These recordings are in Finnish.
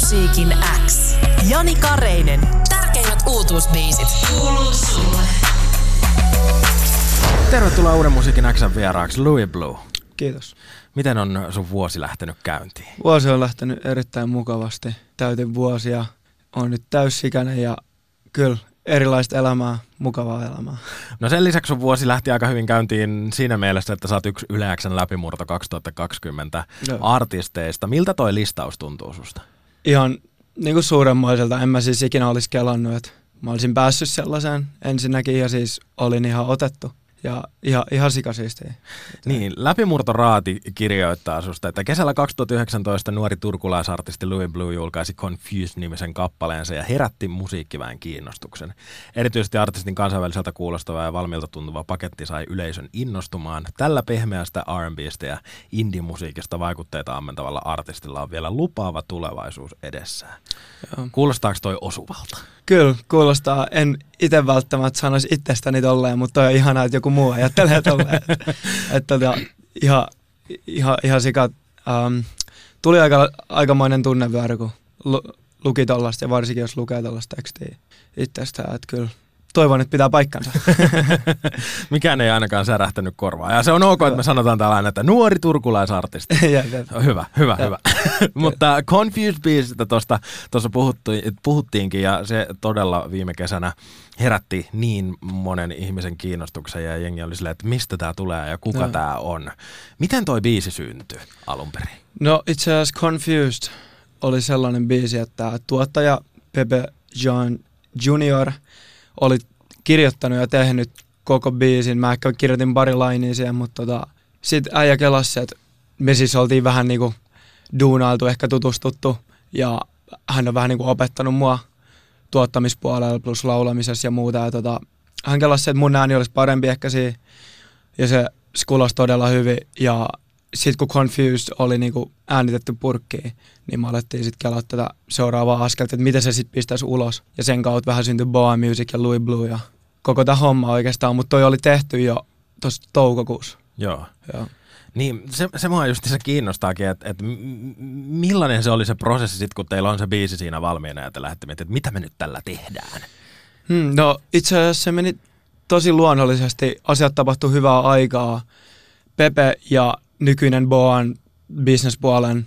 Musiikin X. Jani Kareinen. Tärkeimmät uutuusbiisit. Kuuluu sulle. Tervetuloa Uuden musiikin Xn vieraaksi, Louis Blue. Kiitos. Miten on sun vuosi lähtenyt käyntiin? Vuosi on lähtenyt erittäin mukavasti. Täytin vuosia. On nyt täysikäinen ja kyllä erilaista elämää, mukavaa elämää. No sen lisäksi sun vuosi lähti aika hyvin käyntiin siinä mielessä, että sä oot yksi Yle Xn läpimurto 2020 Joo. artisteista. Miltä toi listaus tuntuu susta? Ihan niin kuin suuremmaiselta. En mä siis ikinä olisi kelannut, että mä olisin päässyt sellaiseen ensinnäkin ja siis olin ihan otettu ja ihan, ihan sikasiistiä. Niin, Läpimurto Raati kirjoittaa susta, että kesällä 2019 nuori turkulaisartisti Louis Blue julkaisi Confused-nimisen kappaleensa ja herätti musiikkiväen kiinnostuksen. Erityisesti artistin kansainväliseltä kuulostava ja valmiilta tuntuva paketti sai yleisön innostumaan. Tällä pehmeästä R&Bstä ja indie-musiikista vaikutteita ammentavalla artistilla on vielä lupaava tulevaisuus edessään. Joo. Kuulostaako toi osuvalta? Kyllä, kuulostaa. En itse välttämättä sanoisi itsestäni tolleen, mutta on ihanaa, että joku muu ajattelee tolleen. Että et, tota, ihan, ihan, ihan sika. Um, tuli aika, aikamoinen tunnevyöry, kun lu, luki tollasta ja varsinkin jos lukee tollasta tekstiä itsestään. Että kyllä toivon, että pitää paikkansa. Mikään ei ainakaan särähtänyt korvaa. Ja se on ok, että me sanotaan täällä aina, että nuori turkulaisartisti. ja, ja, Hyvä, hyvä, hyvä. Mutta Confused Beastistä tuossa puhuttiinkin ja se todella viime kesänä herätti niin monen ihmisen kiinnostuksen ja jengi oli silleen, että mistä tämä tulee ja kuka Joo. tämä on. Miten toi biisi syntyi alun perin? No itse asiassa Confused oli sellainen biisi, että tuottaja Pepe John Junior oli kirjoittanut ja tehnyt koko biisin. Mä ehkä kirjoitin pari lainia siihen, mutta tota, sit äijä kelasi, että me siis oltiin vähän niinku duunailtu, ehkä tutustuttu ja hän on vähän niinku opettanut mua tuottamispuolella plus laulamisessa ja muuta. Ja tota, hän kelasi, että mun ääni olisi parempi ehkä siinä ja se, kuulosti todella hyvin ja sitten kun Confused oli niinku äänitetty purkkiin, niin me alettiin sitten kelaa tätä seuraavaa askelta, että miten se sitten pistäisi ulos. Ja sen kautta vähän syntyi Boa Music ja Louis Blue ja koko tämä homma oikeastaan, mutta toi oli tehty jo tuossa toukokuussa. Joo. Joo. Niin se, se mua just se kiinnostaakin, että, m- millainen se oli se prosessi sitten, kun teillä on se biisi siinä valmiina ja te lähdette miettimään, että mitä me nyt tällä tehdään. Hmm, no itse asiassa se meni tosi luonnollisesti. Asiat tapahtui hyvää aikaa. Pepe ja nykyinen Boan businesspuolen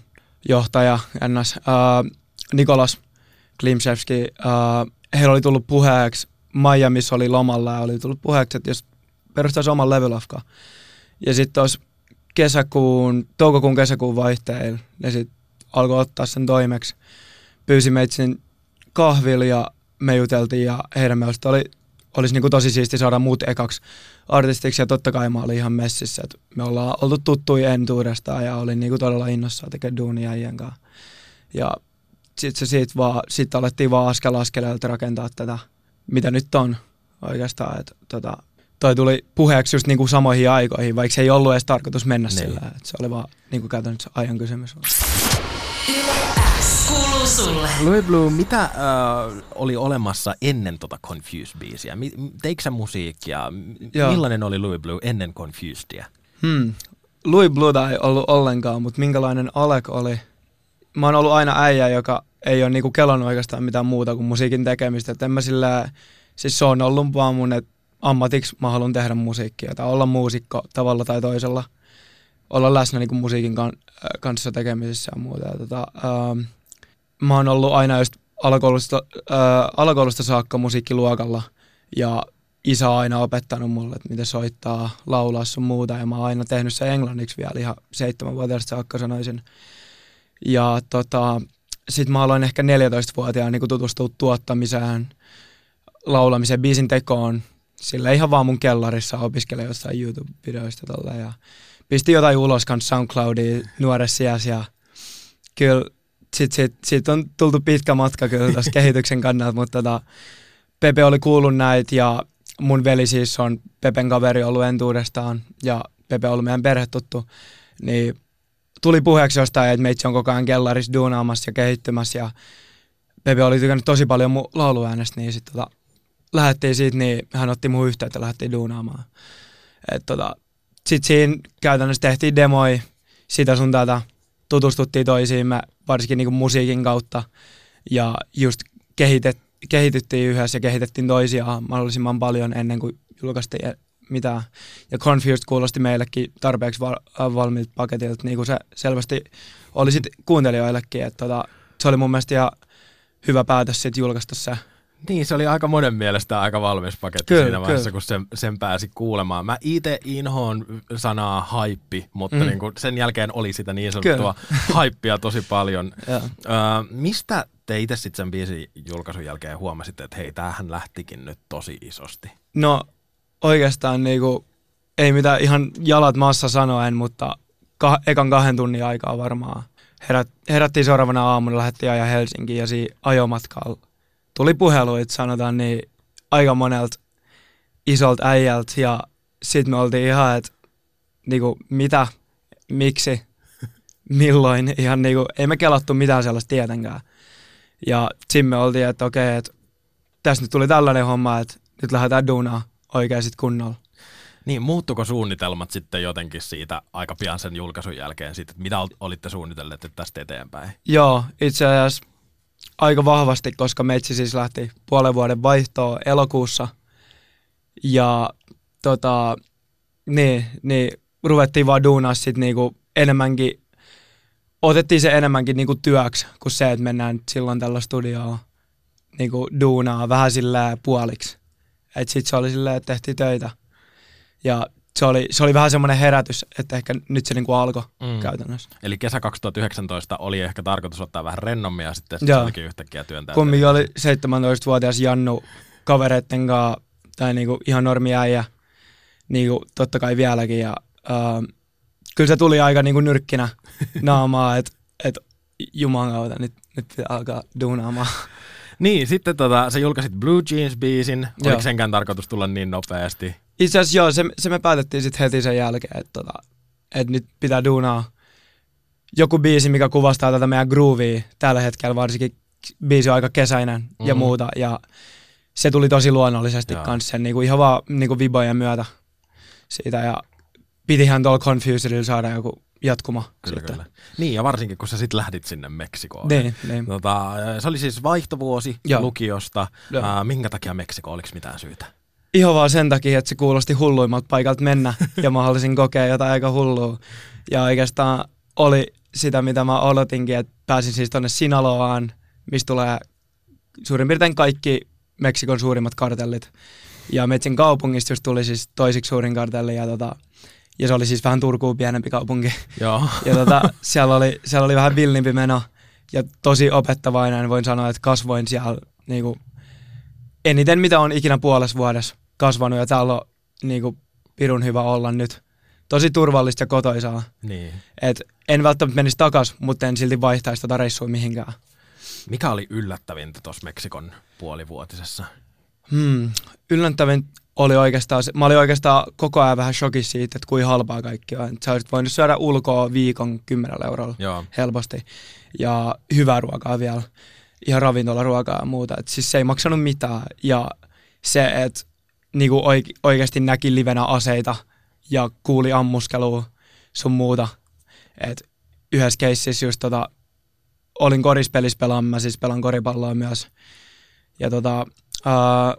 johtaja NS, ää, Nikolas Klimczewski, ää, heillä oli tullut puheeksi, Miamiissa oli lomalla ja oli tullut puheeksi, että jos perustaisi oman levylafka. Ja sitten tuossa kesäkuun, toukokuun kesäkuun vaihteilla ne sitten alkoi ottaa sen toimeksi. Pyysi meitä sinne ja me juteltiin ja heidän mielestä oli, olisi niinku tosi siisti saada muut ekaksi artistiksi ja totta kai mä olin ihan messissä, että me ollaan oltu tuttuja entuudestaan ja olin niinku todella innossaan tekemään duunia äijän kanssa. Ja sitten se siitä vaan, sit alettiin vaan askel askeleelta rakentaa tätä, mitä nyt on oikeastaan, että tota, toi tuli puheeksi just niinku samoihin aikoihin, vaikka se ei ollut edes tarkoitus mennä Niin. sillä, että se oli vaan niinku käytännössä ajan kysymys. Kuuluu sulle. Louis Blue, mitä äh, oli olemassa ennen tota Confused-biisiä? Teikö sä musiikkia? Joo. Millainen oli Louis Blue ennen Confusedia? Hmm. Louis Bluta ei ollut ollenkaan, mutta minkälainen Alek oli? Mä oon ollut aina äijä, joka ei ole niinku kelannut oikeastaan mitään muuta kuin musiikin tekemistä. Et en mä sillä, siis se on ollut vaan mun, että ammatiksi mä haluan tehdä musiikkia tai olla muusikko tavalla tai toisella. Olla läsnä niinku musiikin kan, äh, kanssa tekemisissä ja muuta. Ja tota, ähm, mä oon ollut aina just alakoulusta, äh, alakoulusta saakka musiikkiluokalla ja isä on aina opettanut mulle, että miten soittaa, laulaa sun muuta. Ja mä oon aina tehnyt se englanniksi vielä ihan seitsemänvuotiaasta saakka sanoisin. Ja tota, sit mä aloin ehkä 14-vuotiaana niin tutustua tuottamiseen, laulamiseen, biisin tekoon. Sillä ihan vaan mun kellarissa opiskelin jossain YouTube-videoista tolle ja pisti jotain ulos kanssa SoundCloudiin nuoressa ja kyllä sit, sit, sit on tultu pitkä matka kyllä tässä kehityksen kannalta, mutta tota, Pepe oli kuullut näitä ja mun veli siis on Pepen kaveri ollut entuudestaan ja Pepe on ollut meidän perhetuttu, niin tuli puheeksi jostain, että meitsi on koko ajan kellarissa duunaamassa ja kehittymässä ja Pepe oli tykännyt tosi paljon mun lauluäänestä, niin sitten tota, lähdettiin siitä, niin hän otti mun yhteyttä ja lähdettiin duunaamaan. Et tota, sitten siinä käytännössä tehtiin demoi sitä sun tätä, tutustuttiin toisiimme, varsinkin niin kuin musiikin kautta. Ja just kehitet, kehityttiin yhdessä ja kehitettiin toisiaan mahdollisimman paljon ennen kuin julkaistiin e- mitään. Ja Confused kuulosti meillekin tarpeeksi val- äh, valmiilta paketilta, niin kuin se selvästi oli sit kuuntelijoillekin. Että tota, se oli mun mielestä ihan hyvä päätös sitten julkaista se. Niin, se oli aika monen mielestä aika valmis paketti Kyllä, siinä vaiheessa, kyllä. kun sen, sen pääsi kuulemaan. Mä itse inhoon sanaa haippi, mutta mm. Niin kuin sen jälkeen oli sitä niin sanottua haippia tosi paljon. Öö, mistä te itse sitten sen biisin julkaisun jälkeen huomasitte, että hei, tämähän lähtikin nyt tosi isosti? No oikeastaan niinku, ei mitään ihan jalat maassa sanoen, mutta ka- ekan kahden tunnin aikaa varmaan. Herät, herättiin seuraavana aamuna, lähdettiin ajaa Helsinkiin ja siinä ajomatkalla tuli puheluita, sanotaan niin, aika monelta isolta äijältä ja sitten me oltiin ihan, että niinku, mitä, miksi, milloin, ihan niinku, ei me kelattu mitään sellaista tietenkään. Ja sitten me oltiin, että okei, että tässä nyt tuli tällainen homma, että nyt lähdetään duunaan oikein sit kunnolla. Niin, muuttuko suunnitelmat sitten jotenkin siitä aika pian sen julkaisun jälkeen, siitä, että mitä ol- olitte suunnitelleet että tästä eteenpäin? Joo, itse asiassa aika vahvasti, koska meitsi siis lähti puolen vuoden vaihtoon elokuussa. Ja tota, niin, niin ruvettiin vaan duunaa sit niinku enemmänkin, otettiin se enemmänkin niinku työksi kuin se, että mennään silloin tällä studioon niinku duunaa vähän silleen puoliksi. Et sit se oli silleen, että tehtiin töitä. Ja se oli, se oli vähän semmoinen herätys, että ehkä nyt se niinku alkoi Mm. käytännössä. Eli kesä 2019 oli ehkä tarkoitus ottaa vähän rennommin ja sitten Joo. se olikin yhtäkkiä työntää. Kumminkin oli 17-vuotias Jannu kavereitten kanssa, tai niinku ihan normi äijä, niinku totta kai vieläkin. Ja, uh, kyllä se tuli aika niinku nyrkkinä naamaa, että et, juman kautta nyt, nyt pitää alkaa duunaamaan. Niin, sitten tota, sä julkaisit Blue Jeans-biisin. Oliko Joo. senkään tarkoitus tulla niin nopeasti? Itse asiassa joo, se, se me päätettiin sitten heti sen jälkeen, että tota, et nyt pitää duunaa joku biisi, mikä kuvastaa tätä meidän groovia tällä hetkellä, varsinkin biisi on aika kesäinen mm-hmm. ja Mhm. muuta. Ja se tuli tosi luonnollisesti Joo. kanssa sen niinku ihan vaan niinku vibojen myötä siitä. Ja pitihän tuolla Confusedilla saada joku jatkuma Kyllä, sitten. kyllä. Niin, ja varsinkin kun sä sitten lähdit sinne Meksikoon. Niin, niin. Tota, se oli siis vaihtovuosi Joo. lukiosta. Joo. Uh, minkä takia Meksiko? Oliko mitään syytä? Ihan vaan sen takia, että se kuulosti hulluimmalta paikalta mennä ja mä haluaisin kokea jotain aika hullua. Ja oikeastaan oli sitä, mitä mä odotinkin, että pääsin siis tonne Sinaloaan, mistä tulee suurin piirtein kaikki Meksikon suurimmat kartellit. Ja Metsin kaupungista just tuli siis toisiksi suurin kartelli ja, tota, ja se oli siis vähän Turkuun pienempi kaupunki. Joo. Ja tota, siellä, oli, siellä oli vähän villimpi meno ja tosi opettavainen. Voin sanoa, että kasvoin siellä niinku, eniten, mitä on ikinä puolessa vuodessa kasvanut. Ja täällä on niinku, pirun hyvä olla nyt. Tosi turvallista ja kotoisaa. Niin. Et en välttämättä menisi takas, mutta en silti vaihtaisi tätä reissua mihinkään. Mikä oli yllättävintä tuossa Meksikon puolivuotisessa? Hmm. Yllättävin oli oikeastaan, mä olin oikeastaan koko ajan vähän shokissa siitä, että kuinka halpaa kaikki on. Sä olisit voinut syödä ulkoa viikon 10 eurolla Joo. helposti. Ja hyvää ruokaa vielä. Ihan ravintolaruokaa ja muuta. Et siis se ei maksanut mitään. Ja se, että niinku oike- oikeasti näki livenä aseita ja kuuli ammuskelua sun muuta. Et yhdessä keississä just tota, olin korispelissä pelaan, mä siis pelan koripalloa myös. Ja tota, ää,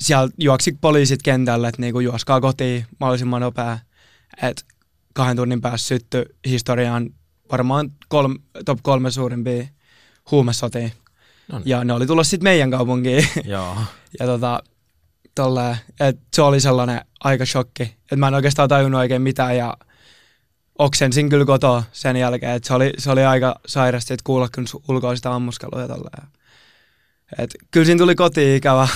siellä juoksi poliisit kentälle, että niinku juoskaa kotiin mahdollisimman nopea. Et kahden tunnin päässä syttyi historiaan varmaan kolme, top kolme suurimpia huumesotia. Noniin. Ja ne oli tullut sitten meidän kaupunkiin. Joo. ja tota, tolleen, et se oli sellainen aika shokki. Että mä en oikeastaan tajunnut oikein mitään ja oksensin kyllä kotoa sen jälkeen. Et se, oli, se oli aika sairasti, että kuulla su- ulkoa sitä ammuskelua ja tolleen. Et kyllä siinä tuli kotiin ikävä.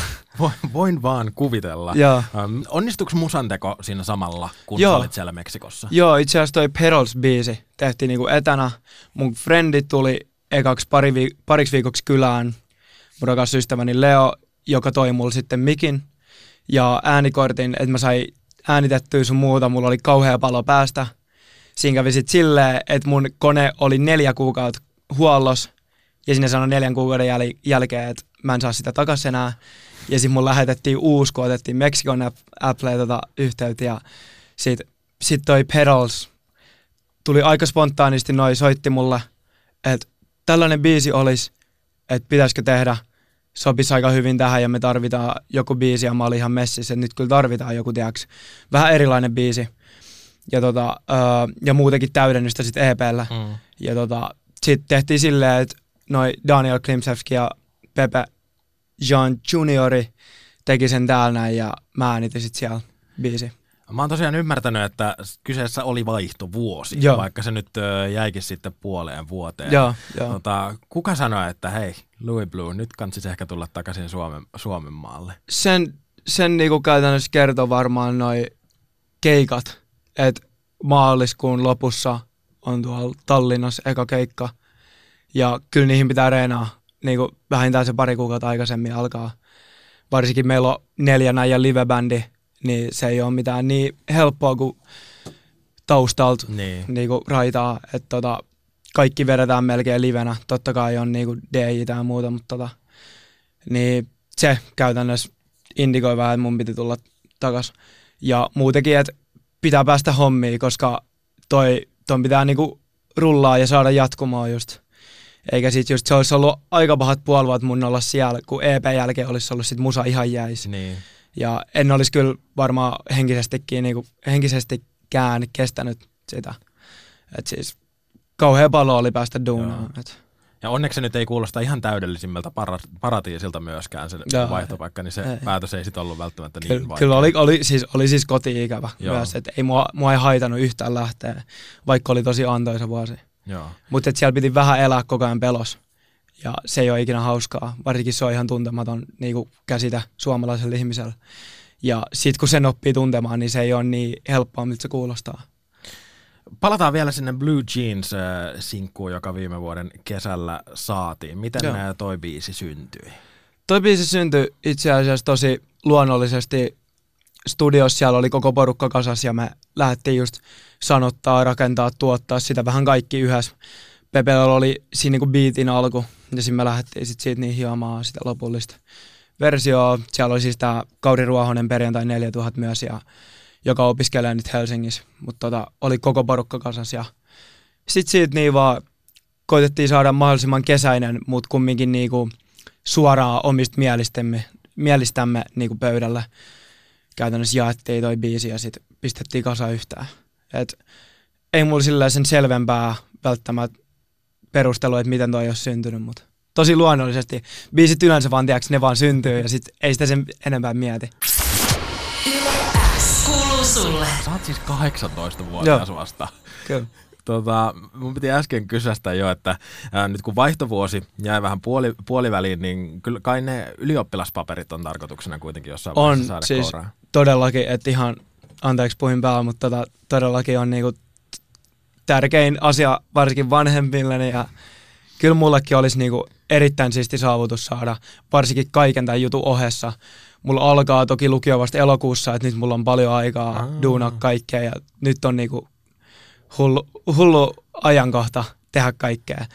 Voin, vaan kuvitella. Joo. Um, onnistuiko musanteko siinä samalla, kun Joo. olit siellä Meksikossa? Joo, itse asiassa toi Perils-biisi tehtiin niinku etänä. Mun frendit tuli ekaksi pari vi- pariksi viikoksi kylään. Mun rakas ystäväni Leo, joka toi mulle sitten mikin ja äänikortin, että mä sain äänitettyä sun muuta. Mulla oli kauhea palo päästä. Siinä kävi sit silleen, että mun kone oli neljä kuukautta huollos ja sinne sanoi neljän kuukauden jäl- jälkeen, että mä en saa sitä takas enää. Ja sitten mun lähetettiin uusi, kun otettiin Meksikon App- Apple tota yhteyttä ja sit, sit toi Pedals tuli aika spontaanisti noi soitti mulle, että tällainen biisi olisi, että pitäisikö tehdä, sopisi aika hyvin tähän ja me tarvitaan joku biisi ja mä olin ihan messissä, että nyt kyllä tarvitaan joku, tiedäks, vähän erilainen biisi. Ja, tota, öö, ja muutenkin täydennystä sitten EPllä. Mm. Ja tota, sitten tehtiin silleen, että noi Daniel Klimsevski ja Pepe Jean Juniori teki sen täällä näin ja mä äänitin sitten siellä biisi. Mä oon tosiaan ymmärtänyt, että kyseessä oli vaihtovuosi, Joo. vaikka se nyt jäikin sitten puoleen vuoteen. Joo, joo. Tota, kuka sanoi, että hei, Louis Blue, nyt kansis ehkä tulla takaisin Suomen, Suomen maalle? Sen, sen niinku käytännössä kertoo varmaan noi keikat, että maaliskuun lopussa on tuolla Tallinnassa eka keikka. Ja kyllä niihin pitää reenaa. Niinku vähintään se pari kuukautta aikaisemmin alkaa. Varsinkin meillä on neljä näijän livebändi, niin se ei ole mitään niin helppoa kuin taustalta Niin. niinku raitaa. Että tota, kaikki vedetään melkein livenä. Totta kai on niinku DJ ja muuta, mutta tota, niin se käytännössä indikoi vähän, että mun piti tulla takas. Ja muutenkin, että pitää päästä hommiin, koska toi, ton pitää niinku rullaa ja saada jatkumoa just. Eikä sit just se olisi ollut aika pahat puolivat mun olla siellä, kun EP jälkeen olisi ollut sit musa ihan jäis. Niin. Ja en olisi kyllä varmaan henkisestikin, niinku, henkisestikään kestänyt sitä. Et siis kauhean palo oli päästä duunaan. Et. Ja onneksi se nyt ei kuulosta ihan täydellisimmältä para, paratiisilta myöskään se Joo, vaihtopaikka, niin se ei. päätös ei sitten ollut välttämättä niin Kyllä, vaikea. kyllä oli, oli, siis, oli siis koti-ikävä Joo. myös, että ei mua, mua ei haitanut yhtään lähteä, vaikka oli tosi antoisa vuosi. Joo. Mutta siellä piti vähän elää koko ajan pelos. Ja se ei ole ikinä hauskaa. Varsinkin se on ihan tuntematon niin kuin käsitä suomalaiselle ihmiselle. Ja sit kun sen oppii tuntemaan, niin se ei ole niin helppoa, miltä se kuulostaa. Palataan vielä sinne Blue Jeans-sinkkuun, joka viime vuoden kesällä saatiin. Miten Joo. Joo. toi biisi syntyi? Toi biisi syntyi itse asiassa tosi luonnollisesti studiossa. Siellä oli koko porukka kasas ja me lähdettiin just sanottaa, rakentaa, tuottaa sitä vähän kaikki yhdessä. Pepellä oli siinä niinku beatin alku ja sitten me lähdettiin sit siitä niin hiomaan sitä lopullista versioa. Siellä oli siis tämä Kauri Ruohonen perjantai 4000 myös, ja, joka opiskelee nyt Helsingissä. Mutta tota, oli koko porukka kasas ja sitten siitä niin vaan koitettiin saada mahdollisimman kesäinen, mutta kumminkin niinku suoraan omista mielistämme, mielistämme niinku pöydälle. Käytännössä jaettiin toi biisi ja sitten pistettiin kasa yhtään. Et ei mulla sillä sen selvempää välttämättä perustelua, että miten toi olisi syntynyt, mutta tosi luonnollisesti. Biisit yleensä vaan, tiedätkö, ne vaan syntyy ja sitten ei sitä sen enempää mieti. Kuuluu sulle. Sä oot siis 18-vuotias vasta. Kyllä. Tota, mun piti äsken kysästä jo, että ää, nyt kun vaihtovuosi jäi vähän puoli, puoliväliin, niin kyllä kai ne ylioppilaspaperit on tarkoituksena kuitenkin jossain On vaiheessa saada siis kouraan. todellakin, että ihan, anteeksi puhin päällä, mutta tota, todellakin on niinku tärkein asia varsinkin vanhemmilleni ja kyllä mullekin olisi niinku erittäin siisti saavutus saada, varsinkin kaiken tämän jutun ohessa. Mulla alkaa toki lukio vasta elokuussa, että nyt mulla on paljon aikaa Aa. duunaa kaikkea ja nyt on niinku hullu, hullu ajankohta tehdä kaikkea.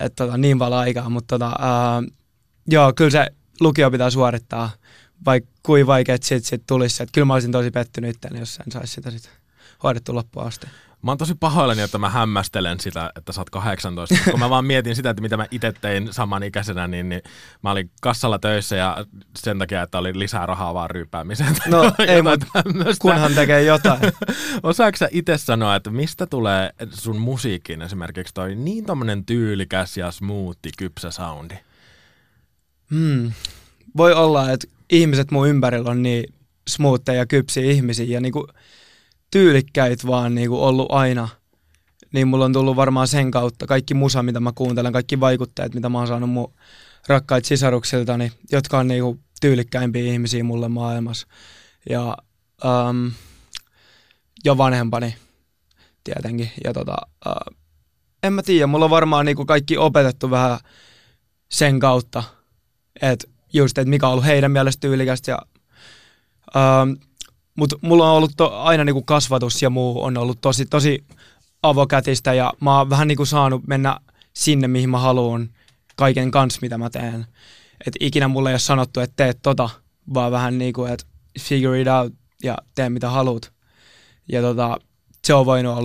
Et tota, niin paljon aikaa, mutta tota, ää, joo, kyllä se lukio pitää suorittaa, vaikka kuin vaikeet sit, sit tulisi. Et kyllä mä olisin tosi pettynyt jos en saisi sitä sit hoidettu loppuun asti. Mä oon tosi pahoillani, että mä hämmästelen sitä, että sä oot 18. Kun mä vaan mietin sitä, että mitä mä itse tein samanikäisenä, niin, niin mä olin kassalla töissä ja sen takia, että oli lisää rahaa vaan ryyppäämiseen. tai No ei, mutta kunhan tekee jotain. Osaatko sä itse sanoa, että mistä tulee sun musiikkiin esimerkiksi toi niin tommonen tyylikäs ja smoothi kypsä soundi? Hmm. Voi olla, että ihmiset mun ympärillä on niin smoothia ja kypsiä ihmisiä ja niinku tyylikkäitä vaan niinku ollut aina. Niin mulla on tullut varmaan sen kautta kaikki musa, mitä mä kuuntelen, kaikki vaikutteet, mitä mä oon saanut mun rakkaita sisaruksiltani, jotka on niinku tyylikkäimpiä ihmisiä mulle maailmassa. Ja, um, ja vanhempani tietenkin. Ja tota, uh, en mä tiedä, mulla on varmaan niinku kaikki opetettu vähän sen kautta, että just, että mikä on ollut heidän mielestä tyylikästä. Ja, ähm, Mutta mulla on ollut to, aina niinku kasvatus ja muu on ollut tosi, tosi avokätistä ja mä oon vähän niinku saanut mennä sinne, mihin mä haluan kaiken kanssa, mitä mä teen. Et ikinä mulle ei ole sanottu, että teet tota, vaan vähän niinku, että figure it out ja tee mitä haluat. Ja tota, se on voinut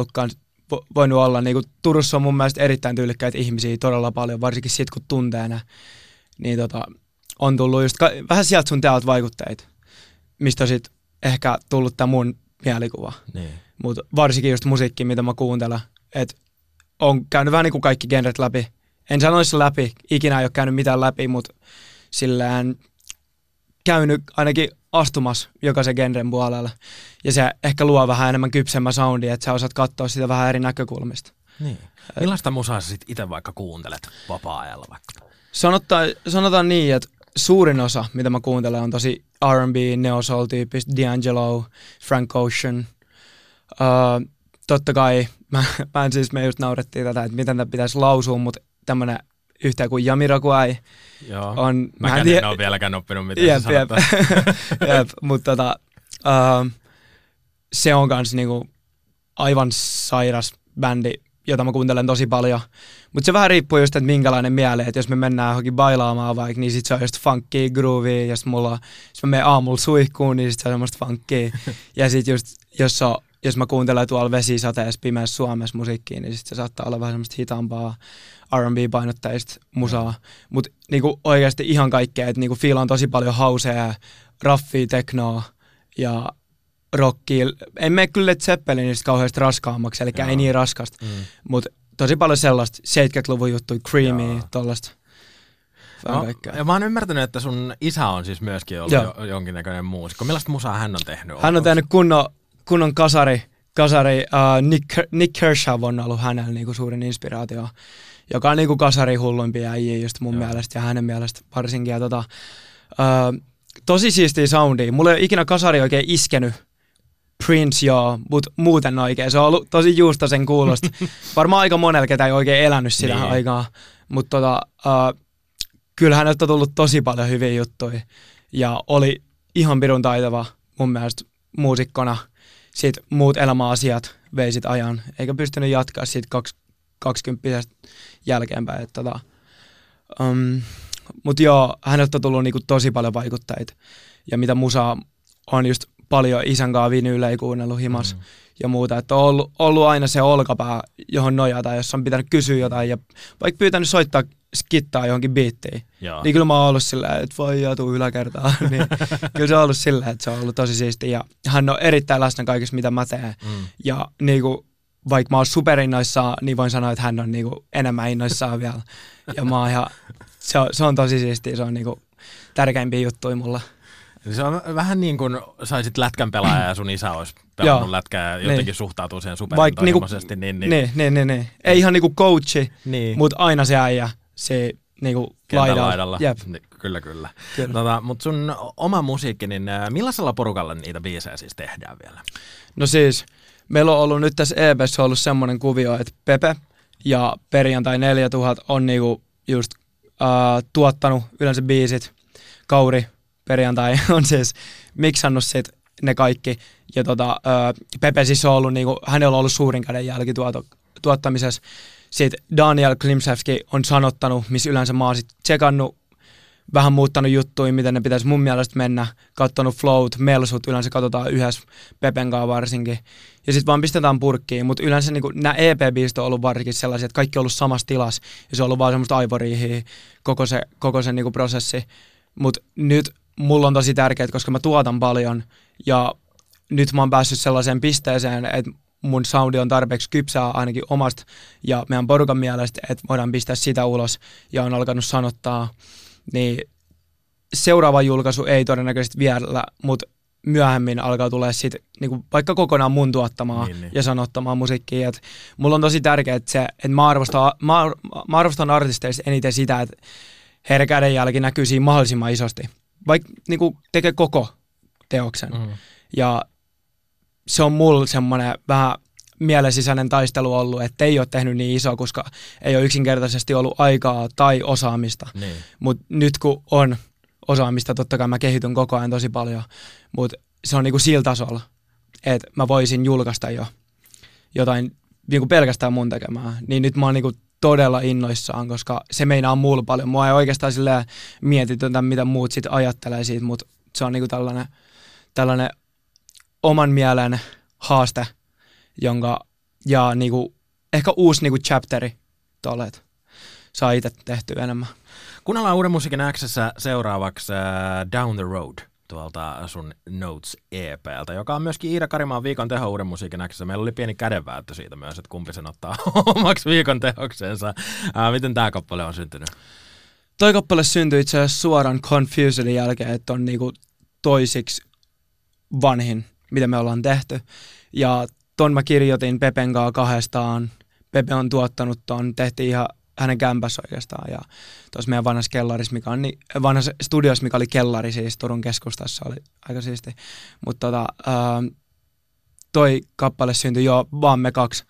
vo, voinut olla. Niin kuin Turussa on mun mielestä erittäin tyylikkäitä ihmisiä todella paljon, varsinkin sit kun tuntee ne. Niin tota, on tullut just ka- vähän sieltä sun täältä vaikutteita, mistä on sit ehkä tullut tämä mun mielikuva. Niin. Mutta varsinkin just musiikki, mitä mä kuuntelen. Et on käynyt vähän niin kuin kaikki genret läpi. En sanoisi läpi, ikinä ei ole käynyt mitään läpi, mutta sillään käynyt ainakin astumassa jokaisen genren puolella. Ja se ehkä luo vähän enemmän kypsemmä soundi, että sä osaat katsoa sitä vähän eri näkökulmista. Niin. Millaista musaa sä sit itse vaikka kuuntelet vapaa-ajalla vaikka? Sanotaan, sanotaan niin, että suurin osa, mitä mä kuuntelen, on tosi R&B, neo soul tyyppistä, D'Angelo, Frank Ocean. Uh, totta kai, mä, mä en siis, me just naurettiin tätä, että miten tämä pitäisi lausua, mutta tämmönen yhtä kuin Jamiroquai Joo. on... Mä en, tie- en ole vieläkään oppinut, miten jep, se jep, jep, mutta tota, uh, se on kans niinku aivan sairas bändi, jota mä kuuntelen tosi paljon. Mutta se vähän riippuu just, että minkälainen mieli, että jos me mennään johonkin bailaamaan vaikka, niin sit se on just funky, groovy, ja sit mulla, jos mä menen aamulla suihkuun, niin sit se on semmoista funky. ja sit just, jos, on, jos mä kuuntelen tuolla vesisateessa pimeässä Suomessa musiikkia, niin sit se saattaa olla vähän semmoista hitaampaa R&B-painotteista musaa. Mutta niinku oikeasti ihan kaikkea, että niinku fiilaan tosi paljon hauseja, raffia, teknoa ja rockia. En mene kyllä Led Zeppelinistä kauheasti raskaammaksi, eli Joo. ei niin raskasta, Mm. mutta tosi paljon sellaista 70-luvun juttuja, creamy. Vähän No, kaikkea. ja mä oon ymmärtänyt, että sun isä on siis myöskin ollut Joo. jo, jonkinnäköinen muusikko. Millaista musaa hän on tehnyt? Hän on tehnyt kunnon, kunnon kasari, kasari uh, Nick, Nick Kershaw on ollut hänellä niinku suurin inspiraatio, joka on niinku kasari hulluimpia äijiä just mun Joo. mielestä ja hänen mielestä varsinkin. Ja tota, uh, tosi siistiä soundia. Mulla ei ole ikinä kasari oikein iskenyt. Prince joo, mutta muuten oikein. Se on ollut tosi juustasen kuulosta. Varmaan aika monella, ketä ei oikein elänyt sitä Niin. aikaa. Mutta tota, uh, kyllä häneltä on tullut tosi paljon hyviä juttuja. Ja oli ihan pirun taitava mun mielestä muusikkona. Sitten muut elämäasiat vei sit ajan, eikä pystynyt jatkaa siitä kaks, 20 jälkeenpäin. Et Tota, um, Mutta joo, häneltä on tullut niinku tosi paljon vaikutteita. Ja mitä musaa on just paljon isän kanssa vinyylejä kuunnellut himas Mm. ja muuta. Että on ollut, ollut aina se olkapää, johon nojata, jos on pitänyt kysyä jotain ja vaikka pyytänyt soittaa skittaa johonkin biittiin. Joo. Niin kyllä mä oon ollut sillä, että voi jatu yläkertaan. niin, kyllä se on ollut sillä, että se on ollut tosi siistiä. Ja hän on erittäin läsnä kaikessa, mitä mä teen. Mm. Ja niinku, vaikka mä oon superinnoissaan, niin voin sanoa, että hän on niinku enemmän innoissaan vielä. Ja mä oon ihan, se on, se on tosi siistiä, se on niinku tärkeimpiä juttuja mulla. Se on vähän niin kuin saisit lätkän pelaaja ja sun isä olisi pelannut lätkää ja jotenkin Niin. suhtautuu siihen Vaikka niinku- niin, niin, Niin, niin, niin. niin. Ei ihan niinku coachi, niin. mutta aina se äijä, se niinku laidalla. laidalla. Jep, Ni- Kyllä, kyllä. kyllä. Tota, mutta sun oma musiikki, niin äh, millaisella porukalla niitä biisejä siis tehdään vielä? No siis, meillä on ollut nyt tässä EPssä ollut semmoinen kuvio, että Pepe ja Perjantai 4000 on niinku just uh, tuottanut yleensä biisit. Kauri Perjantai on siis miksannut sit ne kaikki. Ja tota, Pepe siis on ollut, niinku, hänellä on ollut suurin käden jälki tuottamisessa. Sitten Daniel Klimsevski on sanottanut, missä yleensä mä oon sit tsekannut vähän muuttanut juttuja, miten ne pitäisi mun mielestä mennä, katsonut flowt, melsut, yleensä katsotaan yhdessä Pepen kanssa varsinkin. Ja sitten vaan pistetään purkkiin, mutta yleensä niinku, nämä EP-biisit on ollut varsinkin sellaisia, että kaikki on ollut samassa tilassa, ja se on ollut vaan semmoista aivoriihiä koko se, koko se niinku prosessi. Mutta nyt mulla on tosi tärkeää, koska mä tuotan paljon, ja nyt mä oon päässyt sellaiseen pisteeseen, että mun soundi on tarpeeksi kypsää ainakin omasta ja meidän porukan mielestä, että voidaan pistää sitä ulos ja on alkanut sanottaa niin seuraava julkaisu ei todennäköisesti vielä, mutta myöhemmin alkaa tulee sit, niinku, vaikka kokonaan mun tuottamaa Niin, niin, ja sanottamaa musiikkia. Et mulla on tosi tärkeää, että, se, että mä, arvostan, mä, mä arvostan artisteista eniten sitä, että heidän kädenjälki näkyy siinä mahdollisimman isosti. Vaikka niinku, tekee koko teoksen. Mm. Ja se on mulla semmoinen vähän mielen sisäinen taistelu ollut, että ei ole tehnyt niin iso, koska ei ole yksinkertaisesti ollut aikaa tai osaamista. Niin. Mutta nyt kun on osaamista, totta kai mä kehityn koko ajan tosi paljon, mutta se on niinku sillä tasolla, että mä voisin julkaista jo jotain niinku pelkästään mun tekemää. Niin nyt mä oon niinku todella innoissaan, koska se meinaa mulla paljon. Mua ei oikeastaan silleen mietitytä, mitä muut sit ajattelee siitä, mutta se on niinku tällainen, tällainen oman mielen haaste, jonka ja niinku ehkä uusi niinku chapteri tuolle, saa itse tehtyä enemmän. Kuunnellaan Uuden musiikin Xssä seuraavaksi uh, Down the Road tuolta sun Notes EPltä, joka on myöskin Iida Karimaan viikon teho Uuden musiikin Xssä. Meillä oli pieni kädenväättö siitä myös, että kumpi sen ottaa omaksi viikon tehoksensa. Uh, miten tämä kappale on syntynyt? Toi kappale syntyi itse asiassa suoraan Confusedin jälkeen, että on niinku toisiksi vanhin, mitä me ollaan tehty. Ja ton mä kirjoitin Pepen kanssa kahdestaan. Pepe on tuottanut ton, tehtiin ihan hänen kämpässä oikeastaan. Ja tuossa meidän vanhassa kellarissa, mikä on, niin, vanhassa studiossa, mikä oli kellari siis Turun keskustassa, oli aika siisti. Mutta tota, ää, toi kappale syntyi jo, vaan me kaksi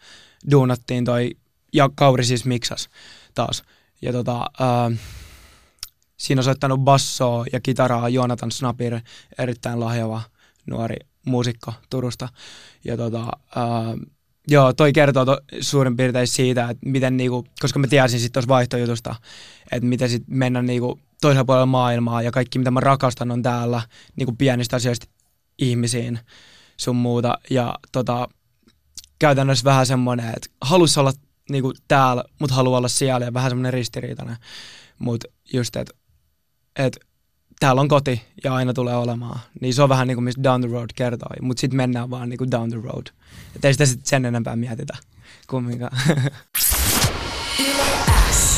duunattiin toi, ja Kauri siis miksas taas. Ja tota, ää, siinä on soittanut bassoa ja kitaraa Jonathan Snapir, erittäin lahjava nuori muusikko Turusta. Ja tota, ää, joo, toi kertoo to, suurin piirtein siitä, että miten niinku, koska mä tiesin sitten tuossa vaihtojutusta, että miten sit mennä niinku toisella puolella maailmaa ja kaikki mitä mä rakastan on täällä niinku pienistä asioista ihmisiin sun muuta. Ja tota, käytännössä vähän semmoinen, että halus olla niinku täällä, mutta haluaa olla siellä ja vähän semmoinen ristiriitainen. Mutta just, että et, täällä on koti ja aina tulee olemaan. Niin se on vähän niin kuin mistä Down the Road kertoo, mutta sitten mennään vaan niin kuin Down the Road. Että ei sitä sit sen enempää mietitä kumminkaan.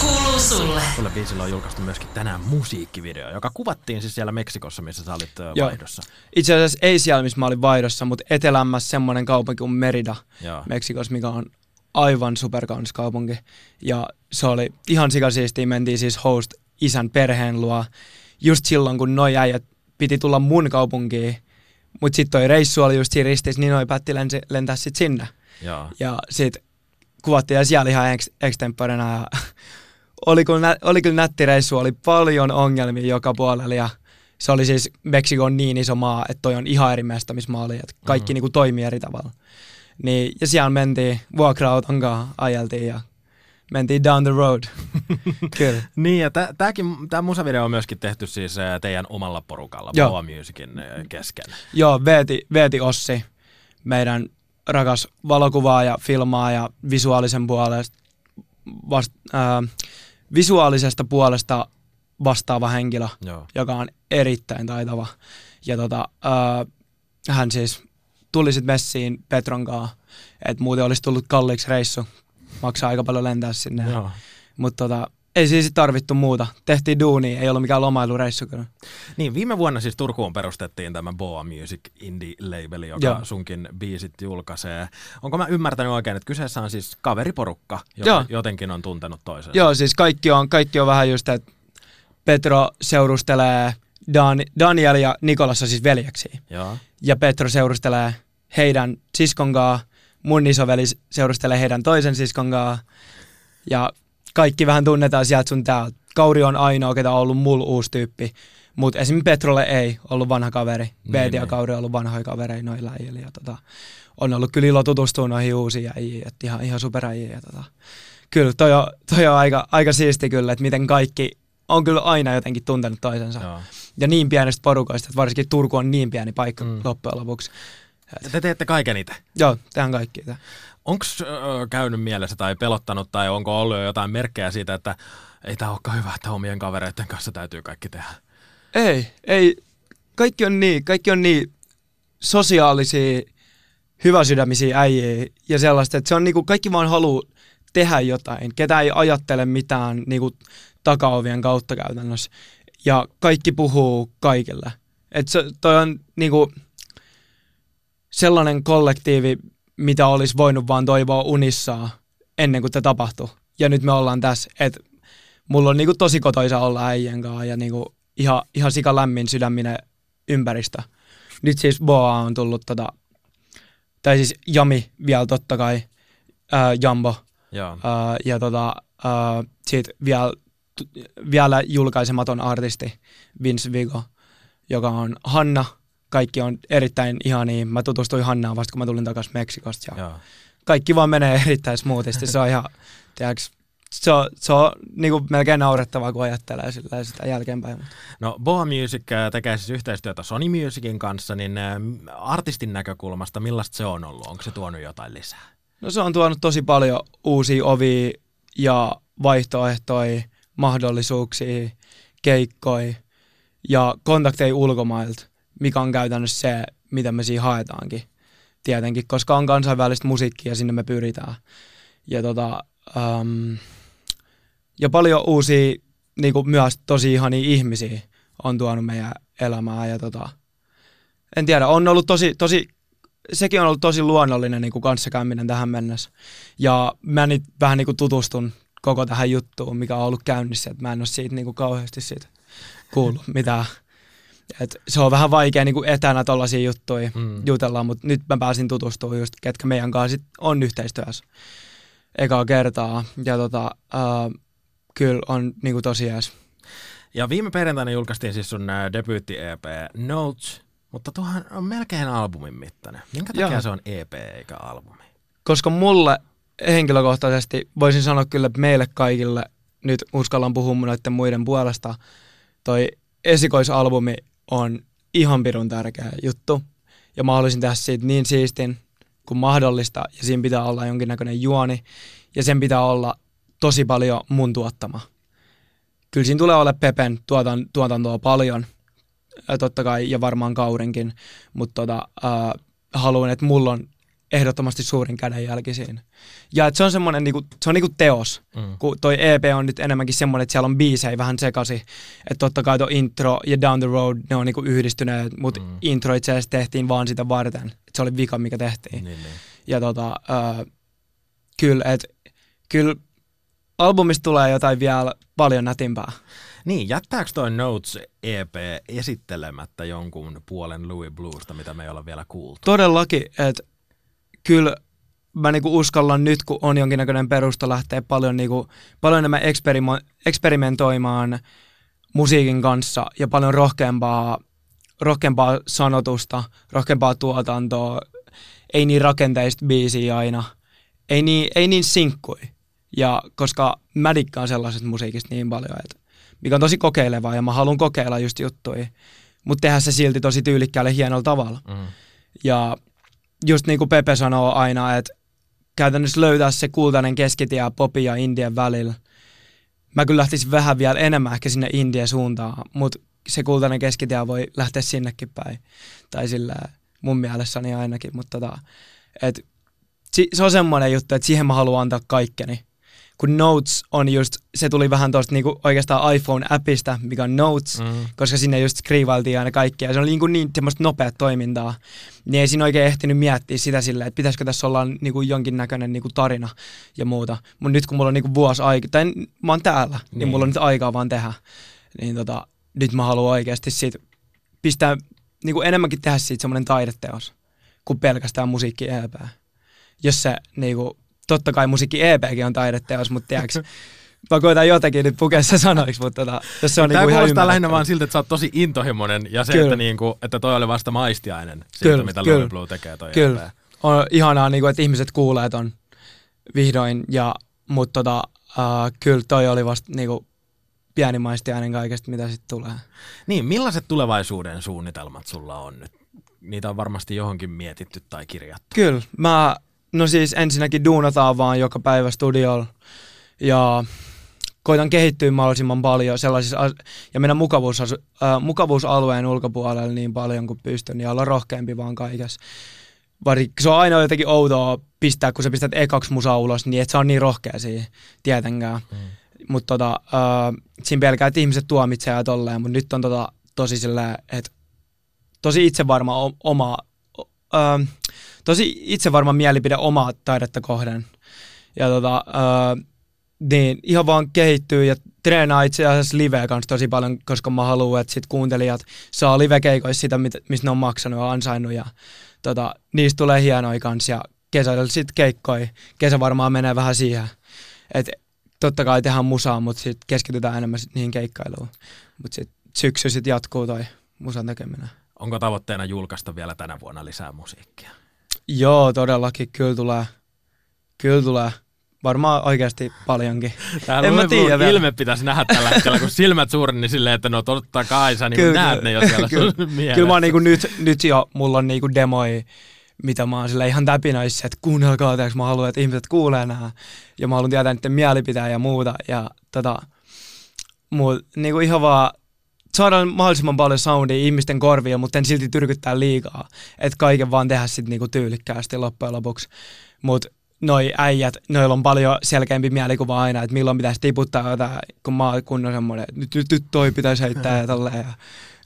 Kuuluu sulle. Tuolla biisillä on julkaistu myöskin tänään musiikkivideo, joka kuvattiin siis siellä Meksikossa, missä sä olit Joo. vaihdossa. Itse asiassa ei siellä, missä mä olin vaihdossa, mutta etelämmässä semmoinen kaupunki kuin Merida Joo. Meksikossa, mikä on aivan superkaunis kaupunki. Ja se oli ihan sikasiistiä, mentiin siis host isän perheen luo just silloin, kun noi äijät piti tulla mun kaupunkiin, mutta sitten toi reissu oli just siinä ristissä, niin noi päätti lensi, lentää sit sinne. Joo. Ja sit kuvattiin ja siellä ihan ex, extemporena ja oli kyllä, oli kyllä nätti reissu, oli paljon ongelmia joka puolella ja se oli siis, Meksiko on niin iso maa, että toi on ihan eri mestä, missä mä olin, että kaikki mm. niinku toimii eri tavalla. Niin, ja siellä mentiin, vuokra-auton kanssa ajeltiin ja mentiin down the road. Kyllä. niin, ja tämä musavideo on myöskin tehty siis teidän omalla porukalla, Boa Musicin kesken. Joo, Veeti, Veeti Ossi, meidän rakas valokuvaaja, filmaaja, visuaalisen puolesta, vast, äh, visuaalisesta puolesta vastaava henkilö, Joo. joka on erittäin taitava. Ja tota, äh, hän siis tuli sitten messiin Petron kanssa, että muuten olisi tullut kalliiksi reissu, maksaa aika paljon lentää sinne. Mutta tota, ei siis tarvittu muuta. Tehtiin duuni, ei ollut mikään lomailureissu kyllä. Niin, viime vuonna siis Turkuun perustettiin tämä Boa Music Indie-labeli, joka Joo. sunkin biisit julkaisee. Onko mä ymmärtänyt oikein, että kyseessä on siis kaveriporukka, joka Joo. jotenkin on tuntenut toisensa? Joo, siis kaikki on, kaikki on vähän just, että Petro seurustelee Dan, Daniel ja Nikolassa siis veljeksi. Joo. Ja Petro seurustelee heidän siskon kanssa mun isoveli seurustelee heidän toisen siskon kanssa. Ja kaikki vähän tunnetaan sieltä sun täältä. Kauri on ainoa, ketä on ollut mulla uusi tyyppi. Mutta esimerkiksi Petrolle ei ollut vanha kaveri. Niin, Beedi ja niin. Kauri on ollut vanhoja kavereita noilla äijillä. Ja tota, on ollut kyllä ilo tutustua noihin uusiin äijiin. Että ihan, ihan superäjiin. Ja tota, kyllä toi on, toi on aika, aika siisti kyllä, että miten kaikki on kyllä aina jotenkin tuntenut toisensa. Joo. Ja niin pienestä porukoista, että varsinkin Turku on niin pieni paikka mm. loppujen lopuksi. Te teette kaiken itse? Joo, tehdään kaikki itse. Onko äh, käynyt mielessä tai pelottanut tai onko ollut jo jotain merkkejä siitä, että ei tämä olekaan hyvä, että omien kavereiden kanssa täytyy kaikki tehdä? Ei, ei. Kaikki on niin, kaikki on niin sosiaalisia, hyväsydämisiä äijiä ja sellaista, että se on niinku, kaikki vaan haluaa tehdä jotain. Ketä ei ajattele mitään niinku, takaovien kautta käytännössä. Ja kaikki puhuu kaikille. että se, toi on niinku, sellainen kollektiivi, mitä olisi voinut vaan toivoa unissaan ennen kuin tämä tapahtui. Ja nyt me ollaan tässä, että mulla on niinku tosi kotoisa olla äijän kanssa ja niinku ihan, ihan sika lämmin sydäminen ympäristö. Nyt siis Boa on tullut tota, tai siis Jami vielä totta kai, ää, Jambo. Ää, ja tota, ää, sit vielä, vielä julkaisematon artisti Vince Vigo, joka on Hanna – kaikki on erittäin ihania. Mä tutustuin Hannaan vasta, kun mä tulin takaisin Meksikosta. Ja Joo. kaikki vaan menee erittäin smoothisti. Se on ihan, tiedätkö, se on, se on niin kuin melkein naurettavaa, kun ajattelee sillä sitä jälkeenpäin. No Boa Music äh, tekee siis yhteistyötä Sony Musicin kanssa, niin äh, artistin näkökulmasta millaista se on ollut? Onko se tuonut jotain lisää? No se on tuonut tosi paljon uusia ovia ja vaihtoehtoja, mahdollisuuksia, keikkoja ja kontakteja ulkomailta, mikä on käytännössä se, mitä me siinä haetaankin. Tietenkin, koska on kansainvälistä musiikkia ja sinne me pyritään. Ja, tota, um, ja paljon uusia, niin kuin myös tosi ihania ihmisiä on tuonut meidän elämää. Ja tota, en tiedä, on ollut tosi, tosi sekin on ollut tosi luonnollinen niin kuin kanssakäyminen tähän mennessä. Ja mä nyt vähän niin kuin tutustun koko tähän juttuun, mikä on ollut käynnissä, että mä en ole siitä niin kuin kauheasti siitä kuullut mitään. Et se on vähän vaikea niin kuin etänä tollaisia juttuja mm. jutella, mutta nyt mä pääsin tutustumaan just, ketkä meidän kanssa sit on yhteistyössä ekaa kertaa. Ja tota, äh, kyllä on niin kuin tosi jees. Ja viime perjantaina julkaistiin siis sun debyytti-EP Notes, mutta tuohan on melkein albumin mittainen. Minkä takia Joo. se on EP eikä albumi? Koska mulle henkilökohtaisesti voisin sanoa kyllä että meille kaikille, nyt uskallan puhua noiden muiden puolesta, toi esikoisalbumi on ihan pirun tärkeä juttu. Ja mä haluaisin tehdä siitä niin siistin kuin mahdollista. Ja siinä pitää olla jonkinnäköinen juoni. Ja sen pitää olla tosi paljon mun tuottama. Kyllä siinä tulee olla Pepen tuotan, tuotantoa paljon, totta kai, ja varmaan Kaurinkin, mutta tota, äh, haluan, että mulla on ehdottomasti suurin kädenjälki siinä. Ja että se on semmoinen niinku, se on niinku teos, mm. kun toi EP on nyt enemmänkin semmoinen, että siellä on biisejä vähän sekasi. Että totta kai tuo intro ja Down the Road, ne on niinku yhdistyneet, mutta mm. intro itse asiassa tehtiin vaan sitä varten. Et se oli vika, mikä tehtiin. Niin, niin. Ja tota, äh, kyllä, että kyllä albumista tulee jotain vielä paljon nätimpää. Niin, jättääkö toi Notes EP esittelemättä jonkun puolen Louis Bluesta, mitä me ei olla vielä kuultu? Todellakin, että kyllä mä niinku uskallan nyt, kun on jonkinnäköinen perusta lähteä paljon, niinku, paljon enemmän eksperimo- eksperimentoimaan musiikin kanssa ja paljon rohkeampaa, rohkeampaa sanotusta, rohkeampaa tuotantoa, ei niin rakenteista biisiä aina, ei niin, ei niin sinkkui. Ja koska mä dikkaan sellaisesta musiikista niin paljon, että mikä on tosi kokeilevaa ja mä haluan kokeilla just juttuja, mutta tehdä se silti tosi tyylikkäällä hienolla tavalla. Mm. Ja just niin kuin Pepe sanoo aina, että käytännössä löytää se kultainen keskitie popi ja Indian välillä. Mä kyllä lähtisin vähän vielä enemmän ehkä sinne Indian suuntaan, mutta se kultainen keskitie voi lähteä sinnekin päin. Tai sillä mun mielessäni ainakin, mutta tota, et, se on semmoinen juttu, että siihen mä haluan antaa kaikkeni kun Notes on just, se tuli vähän tuosta niinku oikeastaan iPhone-appista, mikä on Notes, mm. koska sinne just skriivailtiin aina kaikkia. Se oli niinku niin semmoista nopeat toimintaa. Niin ei siinä oikein ehtinyt miettiä sitä silleen, että pitäisikö tässä olla niinku jonkinnäköinen niinku tarina ja muuta. Mutta nyt kun mulla on niinku vuosi aika, tai mä oon täällä, niin. niin mulla on nyt aikaa vaan tehdä. Niin tota, nyt mä haluan oikeasti siitä pistää niinku enemmänkin tehdä siitä semmoinen taideteos kuin pelkästään musiikki EP. Jos se niinku, totta kai musiikki EPkin on taideteos, mutta tiedätkö, mä koitan jotenkin nyt pukea se sanoiksi, mutta tota, jos se on Tämä niinku kuulostaa lähinnä vaan siltä, että sä oot tosi intohimoinen ja se, että, niinku, että toi oli vasta maistiainen siitä, kyllä, mitä kyllä, Blue tekee toi Kyllä, EP. on ihanaa, niinku, että ihmiset kuulee ton vihdoin, ja, mutta tota, uh, kyllä toi oli vasta niinku, pieni maistiainen kaikesta, mitä sitten tulee. Niin, millaiset tulevaisuuden suunnitelmat sulla on nyt? Niitä on varmasti johonkin mietitty tai kirjattu. Kyllä, mä No siis ensinnäkin duunataan vaan joka päivä studiolla ja koitan kehittyä mahdollisimman paljon sellaisissa, ja mennä mukavuus, äh, mukavuusalueen ulkopuolelle niin paljon kuin pystyn ja olla rohkeampi vaan kaikessa. Vaikka se on aina jotenkin outoa pistää, kun sä pistät ekaksi musaa ulos, niin et sä on niin rohkea siihen, tietenkään. Mm. Mutta tota, äh, siinä pelkää, että ihmiset tuomitsee ja tolleen, mutta nyt on tota, tosi että tosi itsevarma oma, äh, tosi itsevarma mielipide omaa taidetta kohden. Ja tota, uh, niin, ihan vaan kehittyy ja treenaa itse asiassa liveä kanssa tosi paljon, koska mä haluan, että sit kuuntelijat saa livekeikoissa sitä, mistä ne on maksanut ja ansainnut ja tota, niistä tulee hienoja kanssa ja kesällä sitten keikkoi. Kesä varmaan menee vähän siihen, että totta kai tehdään musaa, mutta sitten keskitytään enemmän sit niihin keikkailuun. Mutta sitten syksy sitten jatkuu toi musan tekeminen. Onko tavoitteena julkaista vielä tänä vuonna lisää musiikkia? Joo, todellakin. Kyllä tulee. Kyllä tulee. Varmaan oikeasti paljonkin. Täällä en mä tiedä ilme pitäisi nähdä tällä hetkellä, kun silmät suurin, niin silleen, että no totta kai sä niin kyllä, näet ne jo siellä kyllä, sun Kyllä mä niinku nyt, nyt jo, mulla on niinku demoi mitä mä oon sille ihan täpinöissä, että kuunnelkaa, teoks mä haluan, että ihmiset kuulee nämä. Ja mä haluan tietää niiden mielipiteen ja muuta. Ja tota, mut, niinku ihan vaan saadaan mahdollisimman paljon soundia ihmisten korvia, mutta en silti tyrkyttää liikaa. Että kaiken vaan tehdä sitten niinku tyylikkäästi loppujen lopuksi. Mutta noi äijät, noilla on paljon selkeämpi mielikuva aina, että milloin pitäisi tiputtaa jotain, kun mä oon kunnon semmoinen, että nyt, nyt, nyt toi pitäisi heittää ja tolleen. Ja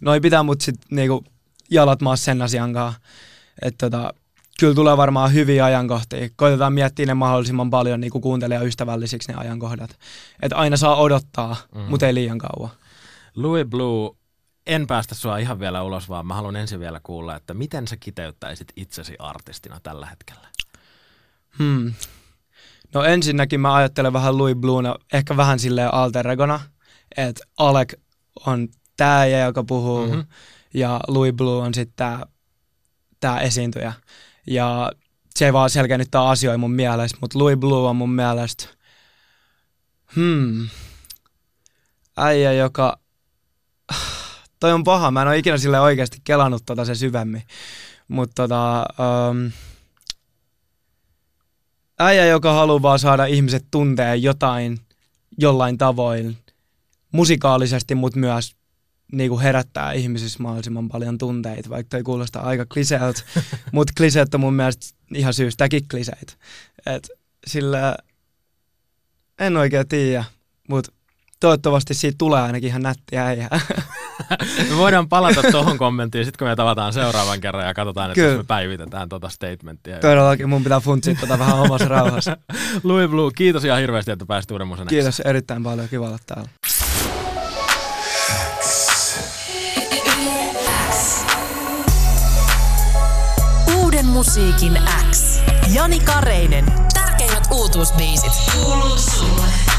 noi pitää mut sit niinku jalat maassa sen asian kanssa. Että tota, kyllä tulee varmaan hyviä ajankohtia. Koitetaan miettiä ne mahdollisimman paljon niin kuuntelijaystävällisiksi ne ajankohdat. Että aina saa odottaa, mm. mutta ei liian kauan. Louis Blue, en päästä sua ihan vielä ulos, vaan mä haluan ensin vielä kuulla, että miten sä kiteyttäisit itsesi artistina tällä hetkellä? Hmm. No ensinnäkin mä ajattelen vähän Louis Bluena, ehkä vähän silleen alter egona, että Alec on tää, joka puhuu, mm-hmm. ja Louis Blue on sitten tää, tää esiintyjä. Ja se ei vaan selkeännyttää asioita mun mielestä, mutta Louis Blue on mun mielestä hmm, äijä, joka toi on paha, mä en ole ikinä sille oikeasti kelannut tota se syvemmin. Mutta tota, um, äijä, joka haluaa vaan saada ihmiset tuntee jotain jollain tavoin musikaalisesti, mutta myös niin kuin herättää ihmisissä mahdollisimman paljon tunteita, vaikka toi kuulostaa aika kliseeltä, mutta kliseet on mun mielestä ihan syystäkin kliseet. Et sillä en oikein tiedä, mutta toivottavasti siitä tulee ainakin ihan nättiä äijää. me voidaan palata tuohon kommenttiin sitten, kun me tavataan seuraavan kerran ja katsotaan, että Kyllä. me päivitetään tuota statementtia. Todellakin, mun pitää funtsia tuota vähän omassa rauhassa. Louis Blue, kiitos ihan hirveästi, että pääsit uuden musan Kiitos erittäin paljon, kiva olla täällä. Uuden musiikin X. Jani Kareinen. Tärkeimmät uutuusbiisit. Kuuluu sulle.